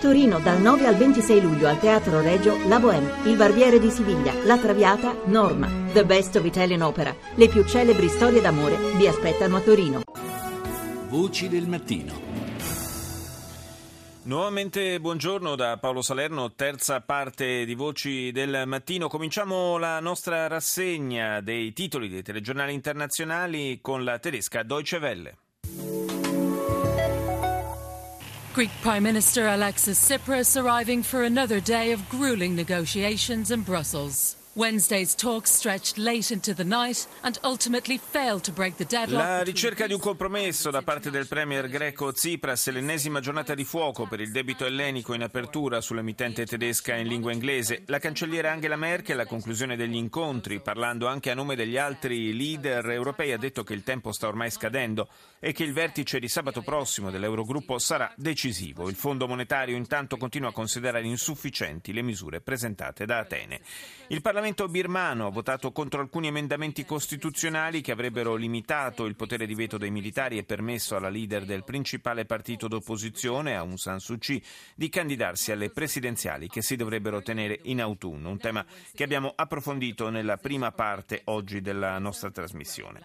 Torino dal 9 al 26 luglio al Teatro Regio La Bohème, Il Barbiere di Siviglia, La Traviata, Norma, The Best of Italian Opera. Le più celebri storie d'amore vi aspettano a Torino. Voci del mattino. Nuovamente buongiorno da Paolo Salerno, terza parte di Voci del Mattino. Cominciamo la nostra rassegna dei titoli dei telegiornali internazionali con la tedesca Deutsche Welle. Greek Prime Minister Alexis Tsipras arriving for another day of grueling negotiations in Brussels. Wednesday's talks stretched late into the night and ultimately failed to break the deadlock. La ricerca di un compromesso da parte del premier greco Tsipras l'ennesima giornata di fuoco per il debito ellenico in apertura sull'emittente tedesca in lingua inglese. La cancelliera Angela Merkel, alla conclusione degli incontri, parlando anche a nome degli altri leader europei, ha detto che il tempo sta ormai scadendo e che il vertice di sabato prossimo dell'Eurogruppo sarà decisivo. Il Fondo monetario intanto continua a considerare insufficienti le misure presentate da Atene. Il Parlamento birmano ha votato contro alcuni emendamenti costituzionali che avrebbero limitato il potere di veto dei militari e permesso alla leader del principale partito d'opposizione, Aung San Suu Kyi, di candidarsi alle presidenziali che si dovrebbero tenere in autunno, un tema che abbiamo approfondito nella prima parte oggi della nostra trasmissione.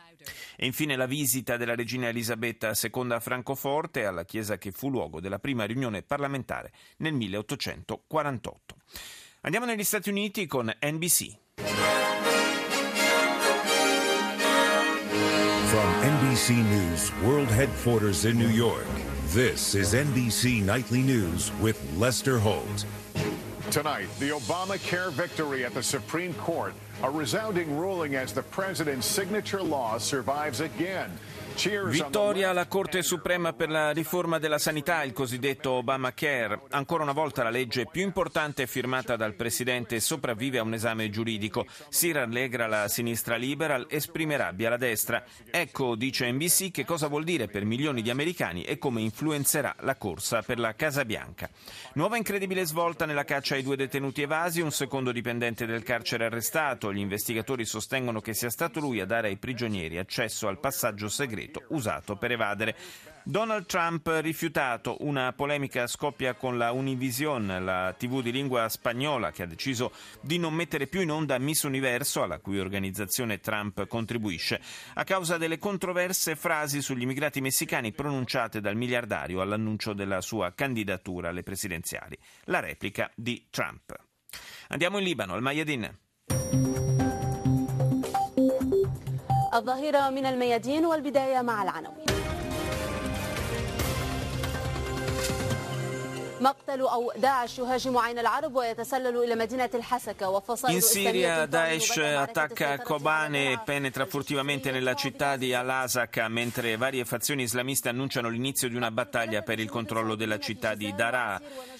E infine la visita della regina Elisabetta II a Francoforte, alla chiesa che fu luogo della prima riunione parlamentare nel 1848. Andiamo negli Stati Uniti con NBC. From NBC News World Headquarters in New York, this is NBC Nightly News with Lester Holt. Tonight, the Obamacare victory at the Supreme Court, a resounding ruling as the president's signature law survives again. Vittoria alla Corte Suprema per la riforma della sanità, il cosiddetto Obamacare. Ancora una volta la legge più importante firmata dal Presidente sopravvive a un esame giuridico. Si rallegra la sinistra liberal, esprime rabbia la destra. Ecco, dice NBC, che cosa vuol dire per milioni di americani e come influenzerà la corsa per la Casa Bianca. Nuova incredibile svolta nella caccia ai due detenuti evasi, un secondo dipendente del carcere arrestato. Gli investigatori sostengono che sia stato lui a dare ai prigionieri accesso al passaggio segreto usato per evadere. Donald Trump rifiutato, una polemica scoppia con la Univision, la tv di lingua spagnola che ha deciso di non mettere più in onda Miss Universo, alla cui organizzazione Trump contribuisce, a causa delle controverse frasi sugli immigrati messicani pronunciate dal miliardario all'annuncio della sua candidatura alle presidenziali. La replica di Trump. Andiamo in Libano, al Mayadin. الظهيرة من الميادين والبداية مع العناوين. In Siria Daesh attacca Kobane e penetra furtivamente nella città di Al-Asaka mentre varie fazioni islamiste annunciano l'inizio di una battaglia per il controllo della città di Daraa.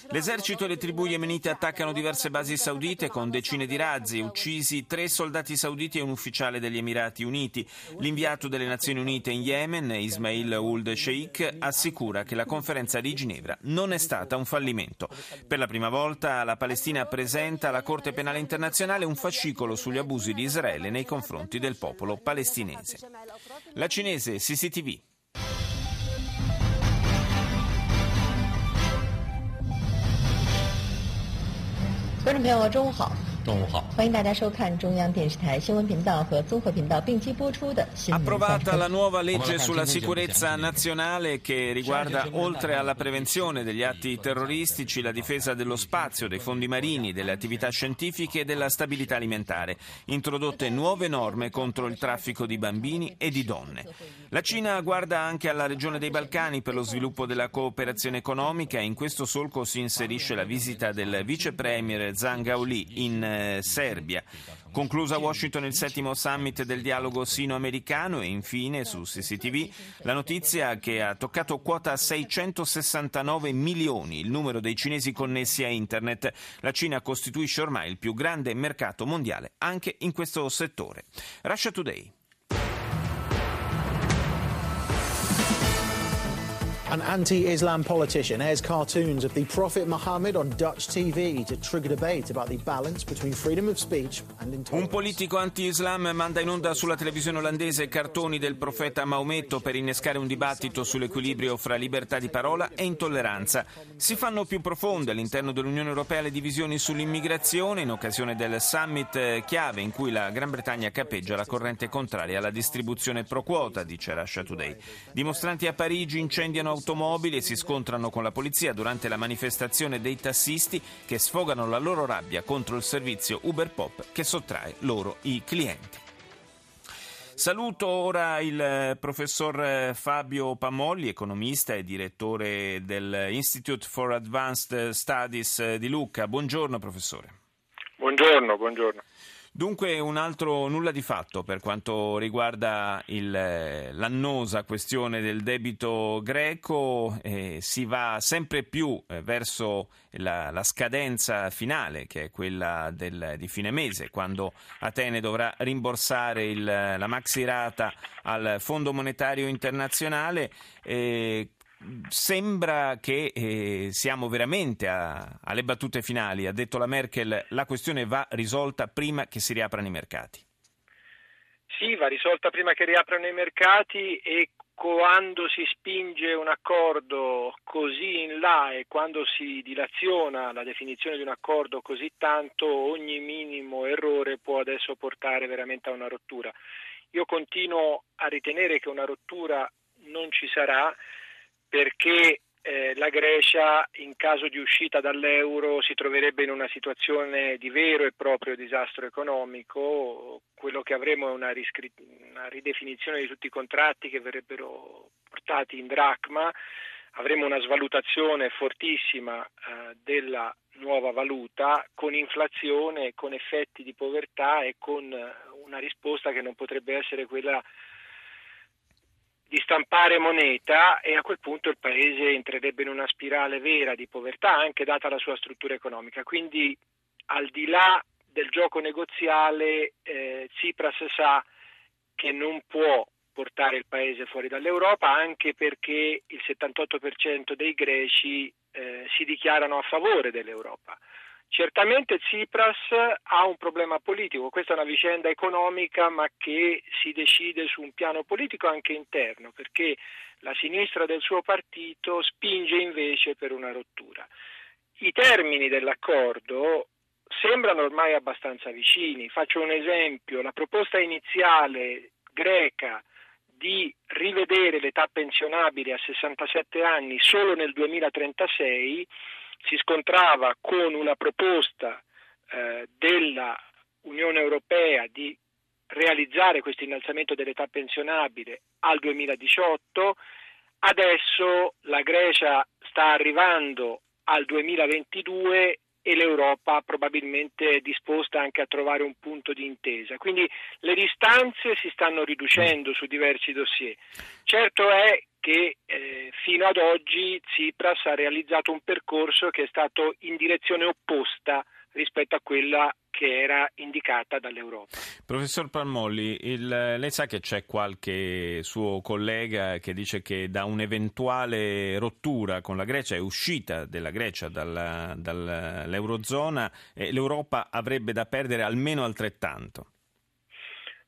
L'esercito e le tribù yemenite attaccano diverse basi saudite con decine di razzi, uccisi tre soldati sauditi e un ufficiale degli Emirati Uniti. L'inviato delle Nazioni Unite in Yemen, Ismail Ould Sheikh, assicura che la conferenza di Ginevra non è stata un fallimento. Per la prima volta la Palestina presenta alla Corte Penale Internazionale un fascicolo sugli abusi di Israele nei confronti del popolo palestinese. La cinese CCTV. Approvata la nuova legge sulla sicurezza nazionale che riguarda oltre alla prevenzione degli atti terroristici la difesa dello spazio, dei fondi marini, delle attività scientifiche e della stabilità alimentare. Introdotte nuove norme contro il traffico di bambini e di donne. La Cina guarda anche alla regione dei Balcani per lo sviluppo della cooperazione economica e in questo solco si inserisce la visita del vice premier Zhang Gaoli in Serbia Conclusa a Washington il settimo summit del dialogo sino-americano e infine su CCTV la notizia che ha toccato quota 669 milioni il numero dei cinesi connessi a internet. La Cina costituisce ormai il più grande mercato mondiale anche in questo settore. Russia Today. An anti-Islam politician airs cartoons of the Prophet Muhammad on Dutch TV to trigger debate about the balance between freedom of speech and intolerance. Un politico anti-Islam manda in onda sulla televisione olandese cartoni del profeta Maometto per innescare un dibattito sull'equilibrio fra libertà di parola e intolleranza. Si fanno più profonde all'interno dell'Unione Europea le divisioni sull'immigrazione in occasione del summit eh, chiave in cui la Gran Bretagna capeggia la corrente contraria alla distribuzione pro quota, dice Russia Today. Dimostranti a Parigi incendiano automobili e si scontrano con la polizia durante la manifestazione dei tassisti che sfogano la loro rabbia contro il servizio Uber Pop che sottrae loro i clienti. Saluto ora il professor Fabio Pamolli, economista e direttore dell'Institute for Advanced Studies di Lucca. Buongiorno professore. Buongiorno, buongiorno. Dunque un altro nulla di fatto per quanto riguarda il, l'annosa questione del debito greco, eh, si va sempre più eh, verso la, la, scadenza finale che è quella del, di fine mese, quando Atene dovrà rimborsare il, la maxi rata al Fondo Monetario Internazionale. Eh, Sembra che eh, siamo veramente a, alle battute finali. Ha detto la Merkel, la questione va risolta prima che si riaprano i mercati. Sì, va risolta prima che riaprano i mercati e quando si spinge un accordo così in là e quando si dilaziona la definizione di un accordo così tanto, ogni minimo errore può adesso portare veramente a una rottura. Io continuo a ritenere che una rottura non ci sarà perché eh, la Grecia in caso di uscita dall'euro si troverebbe in una situazione di vero e proprio disastro economico, quello che avremo è una, riscri- una ridefinizione di tutti i contratti che verrebbero portati in dracma, avremo una svalutazione fortissima eh, della nuova valuta con inflazione, con effetti di povertà e con una risposta che non potrebbe essere quella di stampare moneta e a quel punto il paese entrerebbe in una spirale vera di povertà anche data la sua struttura economica. Quindi al di là del gioco negoziale eh, Tsipras sa che non può portare il paese fuori dall'Europa anche perché il 78% dei greci eh, si dichiarano a favore dell'Europa. Certamente Tsipras ha un problema politico, questa è una vicenda economica ma che si decide su un piano politico anche interno, perché la sinistra del suo partito spinge invece per una rottura. I termini dell'accordo sembrano ormai abbastanza vicini. Faccio un esempio, la proposta iniziale greca di rivedere l'età pensionabile a 67 anni solo nel 2036 si scontrava con una proposta eh, della Unione Europea di realizzare questo innalzamento dell'età pensionabile al 2018, adesso la Grecia sta arrivando al 2022 e l'Europa probabilmente è disposta anche a trovare un punto di intesa. Quindi le distanze si stanno riducendo su diversi dossier. Certo è che eh, fino ad oggi Tsipras ha realizzato un percorso che è stato in direzione opposta rispetto a quella che era indicata dall'Europa. Professor Palmolli, il, lei sa che c'è qualche suo collega che dice che da un'eventuale rottura con la Grecia e uscita della Grecia dalla, dall'Eurozona eh, l'Europa avrebbe da perdere almeno altrettanto?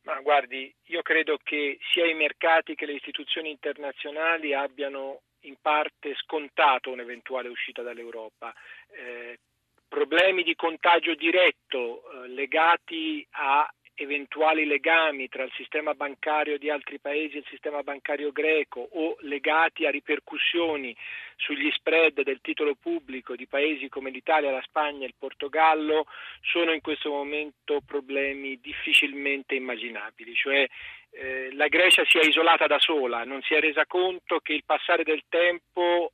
Ma guardi, io credo che sia i mercati che le istituzioni internazionali abbiano in parte scontato un'eventuale uscita dall'Europa. Eh, problemi di contagio diretto eh, legati a eventuali legami tra il sistema bancario di altri paesi e il sistema bancario greco o legati a ripercussioni sugli spread del titolo pubblico di paesi come l'Italia, la Spagna e il Portogallo sono in questo momento problemi difficilmente immaginabili, cioè eh, la Grecia si è isolata da sola, non si è resa conto che il passare del tempo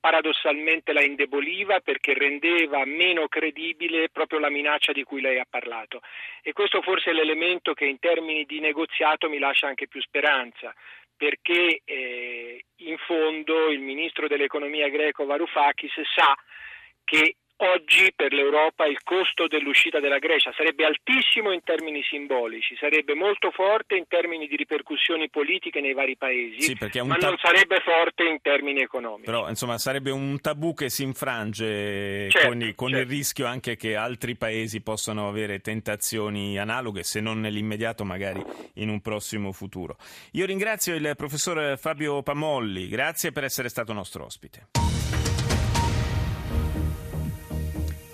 paradossalmente la indeboliva perché rendeva meno credibile proprio la minaccia di cui lei ha parlato. E questo forse è l'elemento che in termini di negoziato mi lascia anche più speranza, perché eh, in fondo il ministro dell'economia greco Varoufakis sa che oggi per l'Europa il costo dell'uscita della Grecia sarebbe altissimo in termini simbolici, sarebbe molto forte in termini di ripercussioni politiche nei vari paesi, sì, ma tab- non sarebbe forte in termini economici. Però insomma sarebbe un tabù che si infrange certo, con, con certo. il rischio anche che altri paesi possano avere tentazioni analoghe, se non nell'immediato magari in un prossimo futuro. Io ringrazio il professor Fabio Pamolli, grazie per essere stato nostro ospite.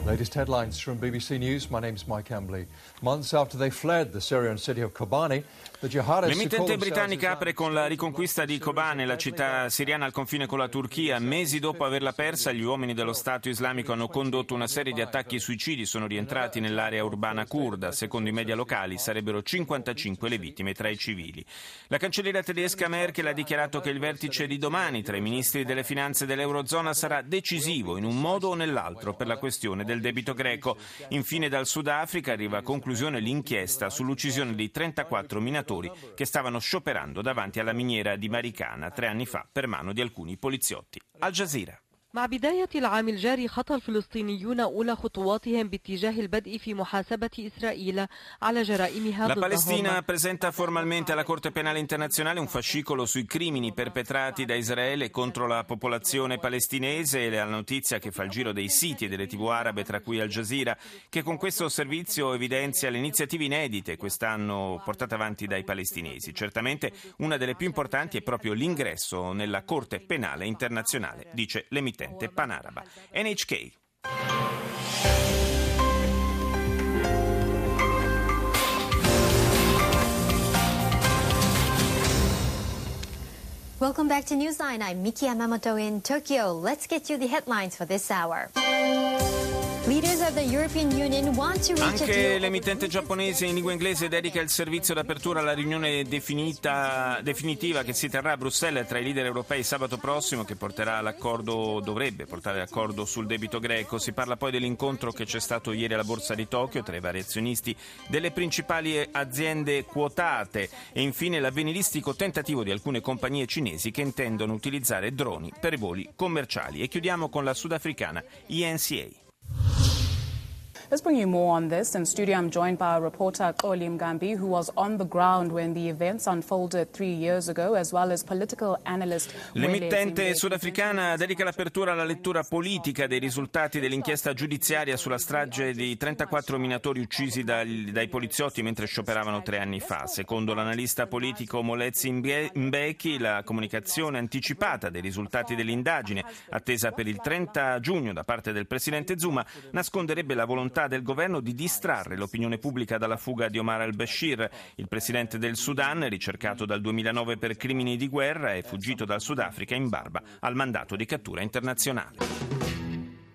Latest headlines from BBC News. My name is Mike Embley. Months after they fled the Syrian city of Kobani, L'emittente britannica apre con la riconquista di Kobane, la città siriana al confine con la Turchia. Mesi dopo averla persa, gli uomini dello Stato islamico hanno condotto una serie di attacchi e suicidi. Sono rientrati nell'area urbana kurda. Secondo i media locali sarebbero 55 le vittime tra i civili. La cancelliera tedesca Merkel ha dichiarato che il vertice di domani tra i ministri delle finanze dell'Eurozona sarà decisivo in un modo o nell'altro per la questione del debito greco. Infine dal Sudafrica arriva a conclusione l'inchiesta sull'uccisione di 34 minatori che stavano scioperando davanti alla miniera di Maricana tre anni fa per mano di alcuni poliziotti. Al Jazeera. مع بداية العام الجاري خطى الفلسطينيون أولى خطواتهم باتجاه البدء في محاسبة إسرائيل على جرائمها La Palestina presenta formalmente alla Corte Penale Internazionale un fascicolo sui crimini perpetrati da Israele contro la popolazione palestinese e la notizia che fa il giro dei siti e delle tv arabe, tra cui Al Jazeera, che con questo servizio evidenzia le iniziative inedite quest'anno portate avanti dai palestinesi. Certamente una delle più importanti è proprio l'ingresso nella Corte Penale Internazionale, dice l'emittente Panaraba. NHK. Welcome back to Newsline. I'm Miki Yamamoto in Tokyo. Let's get you the headlines for this hour. Anche l'emittente giapponese in lingua inglese dedica il servizio d'apertura alla riunione definita, definitiva che si terrà a Bruxelles tra i leader europei sabato prossimo che porterà all'accordo, dovrebbe portare all'accordo sul debito greco. Si parla poi dell'incontro che c'è stato ieri alla Borsa di Tokyo tra i vari azionisti delle principali aziende quotate e infine l'avveniristico tentativo di alcune compagnie cinesi che intendono utilizzare droni per i voli commerciali. E chiudiamo con la sudafricana ENCA. Let's bring you more on this. In studio, I'm joined by our reporter Kolim Gambi, who was on the ground when the events unfolded three years ago, as well as political analyst. L'emittente sudafricana dedica l'apertura alla lettura politica dei risultati dell'inchiesta giudiziaria sulla strage di 34 minatori uccisi dai, dai poliziotti mentre scioperavano tre anni fa. Secondo l'analista politico Molezzi Mbeki, la comunicazione anticipata dei risultati dell'indagine, attesa per il 30 giugno da parte del presidente Zuma, nasconderebbe la volontà volontà del governo di distrarre l'opinione pubblica dalla fuga di Omar al-Bashir. Il presidente del Sudan, ricercato dal 2009 per crimini di guerra, è fuggito dal Sudafrica in barba al mandato di cattura internazionale.